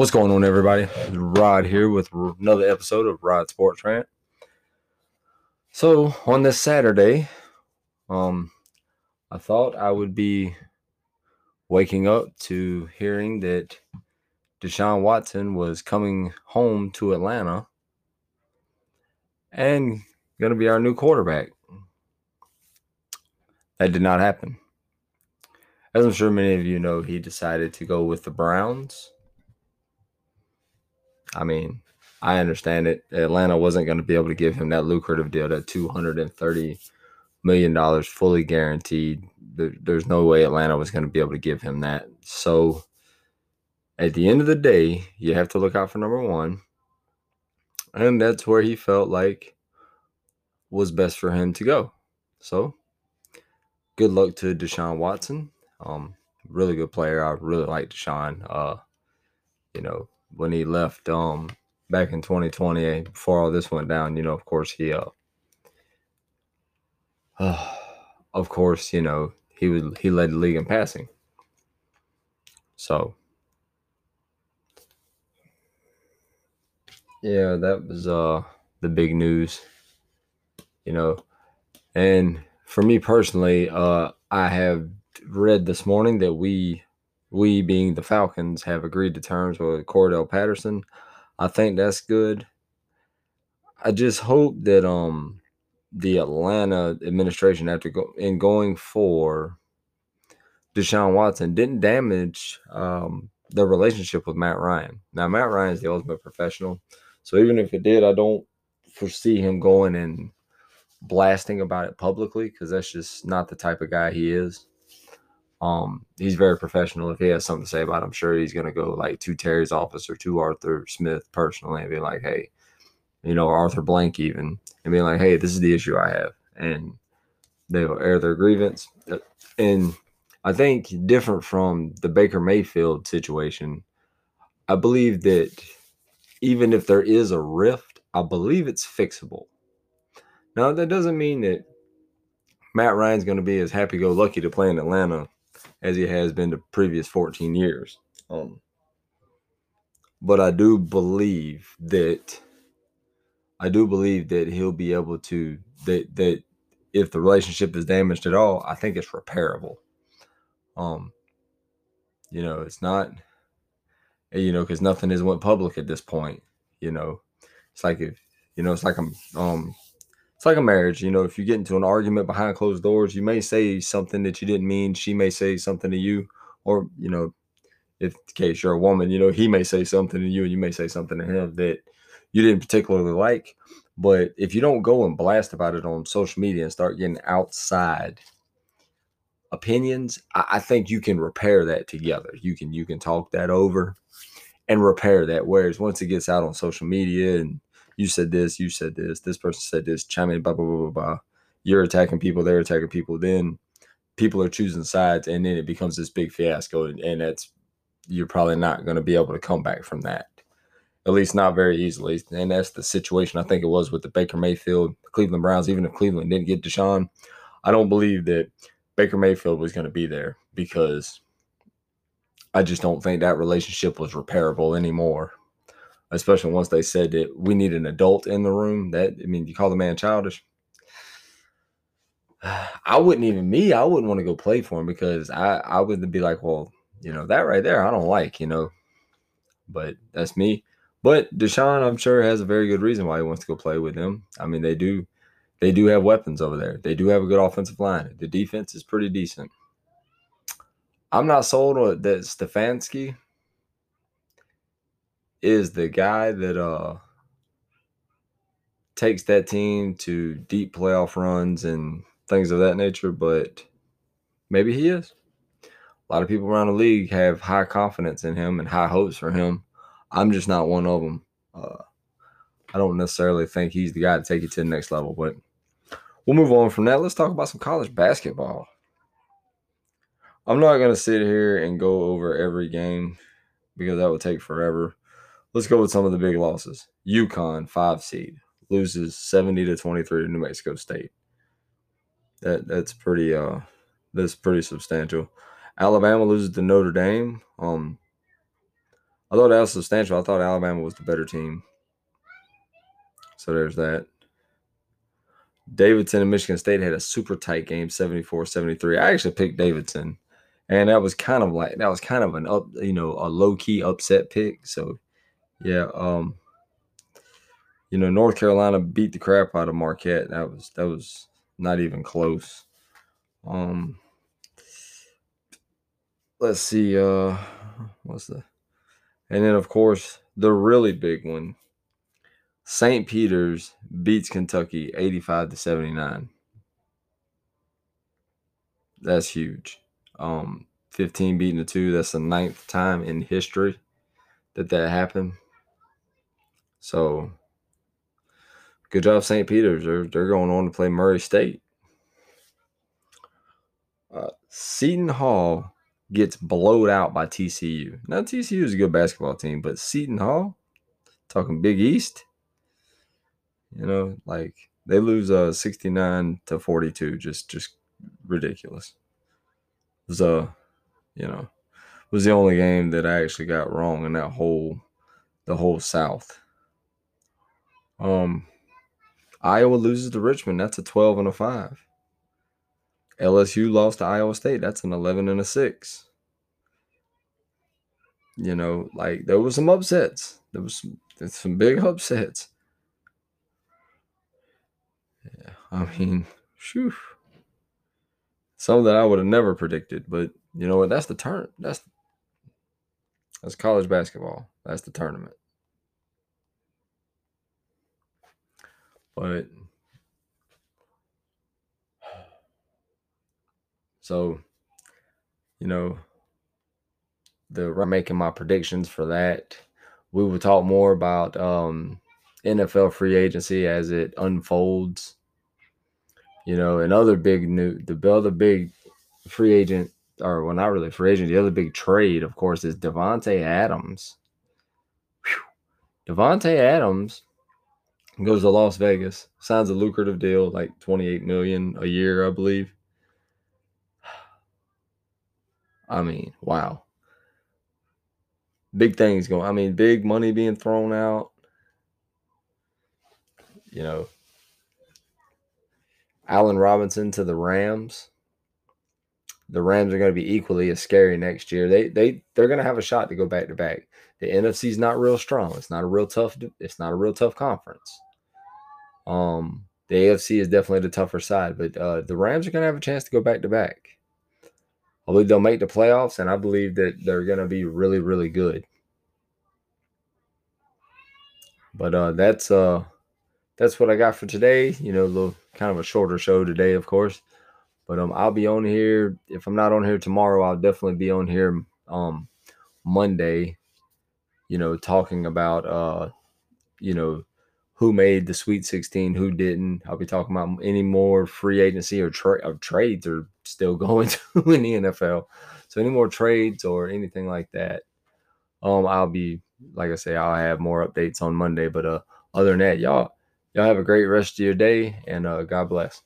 What's going on, everybody? Rod here with another episode of Rod Sports Rant. So, on this Saturday, um, I thought I would be waking up to hearing that Deshaun Watson was coming home to Atlanta and going to be our new quarterback. That did not happen. As I'm sure many of you know, he decided to go with the Browns. I mean, I understand it. Atlanta wasn't going to be able to give him that lucrative deal, that $230 million fully guaranteed. there's no way Atlanta was going to be able to give him that. So at the end of the day, you have to look out for number one. And that's where he felt like was best for him to go. So good luck to Deshaun Watson. Um, really good player. I really like Deshaun. Uh, you know, when he left um back in 2020 before all this went down, you know, of course he uh, uh of course, you know, he was he led the league in passing. So yeah, that was uh the big news. You know, and for me personally, uh I have read this morning that we we being the Falcons have agreed to terms with Cordarrelle Patterson. I think that's good. I just hope that um the Atlanta administration after go in going for Deshaun Watson didn't damage um, the relationship with Matt Ryan. Now Matt Ryan is the ultimate professional, so even if it did, I don't foresee him going and blasting about it publicly because that's just not the type of guy he is. Um, he's very professional. If he has something to say about it, I'm sure he's gonna go like to Terry's office or to Arthur Smith personally and be like, hey, you know, Arthur Blank even, and be like, hey, this is the issue I have. And they'll air their grievance. Uh, and I think different from the Baker Mayfield situation, I believe that even if there is a rift, I believe it's fixable. Now, that doesn't mean that Matt Ryan's going to be as happy go lucky to play in Atlanta as he has been the previous 14 years. Um, but I do believe that I do believe that he'll be able to that that if the relationship is damaged at all, I think it's repairable. Um, you know, it's not, you know, because nothing has went public at this point. You know, it's like if you know, it's like I'm um it's like a marriage. You know, if you get into an argument behind closed doors, you may say something that you didn't mean. She may say something to you, or you know, if case you're a woman, you know, he may say something to you, and you may say something to him that you didn't particularly like. But if you don't go and blast about it on social media and start getting outside opinions, I, I think you can repair that together. You can you can talk that over and repair that. Whereas once it gets out on social media and you said this, you said this, this person said this, chime in, blah, blah, blah, blah, blah. You're attacking people, they're attacking people. Then people are choosing sides, and then it becomes this big fiasco. And, and that's, you're probably not going to be able to come back from that, at least not very easily. And that's the situation I think it was with the Baker Mayfield, Cleveland Browns. Even if Cleveland didn't get Deshaun, I don't believe that Baker Mayfield was going to be there because I just don't think that relationship was repairable anymore especially once they said that we need an adult in the room. That I mean, you call the man childish. I wouldn't even me. I wouldn't want to go play for him because I I would be like, well, you know, that right there, I don't like, you know. But that's me. But Deshaun, I'm sure, has a very good reason why he wants to go play with them. I mean, they do, they do have weapons over there. They do have a good offensive line. The defense is pretty decent. I'm not sold on that Stefanski is the guy that uh takes that team to deep playoff runs and things of that nature, but maybe he is. A lot of people around the league have high confidence in him and high hopes for him. I'm just not one of them. Uh, I don't necessarily think he's the guy to take you to the next level, but we'll move on from that. Let's talk about some college basketball. I'm not going to sit here and go over every game because that would take forever. Let's go with some of the big losses. UConn, five seed, loses 70 to 23 to New Mexico State. That that's pretty uh that's pretty substantial. Alabama loses to Notre Dame. Um thought that was substantial, I thought Alabama was the better team. So there's that. Davidson and Michigan State had a super tight game, 74-73. I actually picked Davidson. And that was kind of like that was kind of an up, you know, a low-key upset pick. So yeah, um, you know, North Carolina beat the crap out of Marquette. That was that was not even close. Um let's see, uh what's the and then of course the really big one. St. Peter's beats Kentucky 85 to 79. That's huge. Um 15 beating the two. That's the ninth time in history that that happened. So good job, St. Peter's. They're, they're going on to play Murray State. Uh, Seton Hall gets blowed out by TCU. Now, TCU is a good basketball team, but Seton Hall, talking Big East, you know, like they lose uh 69 to 42. Just just ridiculous. It was uh, you know, was the only game that I actually got wrong in that whole the whole South. Um Iowa loses to Richmond. That's a 12 and a 5. LSU lost to Iowa State. That's an 11 and a 6. You know, like there was some upsets. There was some, some big upsets. Yeah, I mean, shoo. Some that I would have never predicted, but you know what? That's the turn. That's that's college basketball. That's the tournament. But so, you know, the making my predictions for that. We will talk more about um, NFL free agency as it unfolds. You know, and other big new the other big free agent or well, not really free agent. The other big trade, of course, is Davante Adams. Davante Adams goes to Las Vegas, signs a lucrative deal, like 28 million a year, I believe. I mean, wow. Big things going. I mean, big money being thrown out. You know, Allen Robinson to the Rams. The Rams are going to be equally as scary next year. They they they're going to have a shot to go back to back. The NFC's not real strong. It's not a real tough. It's not a real tough conference. Um, the AFC is definitely the tougher side, but uh, the Rams are going to have a chance to go back to back. I believe they'll make the playoffs, and I believe that they're going to be really, really good. But uh, that's uh, that's what I got for today. You know, a little kind of a shorter show today, of course. But um, I'll be on here. If I'm not on here tomorrow, I'll definitely be on here um Monday. You know, talking about uh, you know, who made the Sweet 16, who didn't. I'll be talking about any more free agency or, tra- or trades are still going to in the NFL. So any more trades or anything like that, um, I'll be like I say, I'll have more updates on Monday. But uh, other than that, y'all, y'all have a great rest of your day and uh, God bless.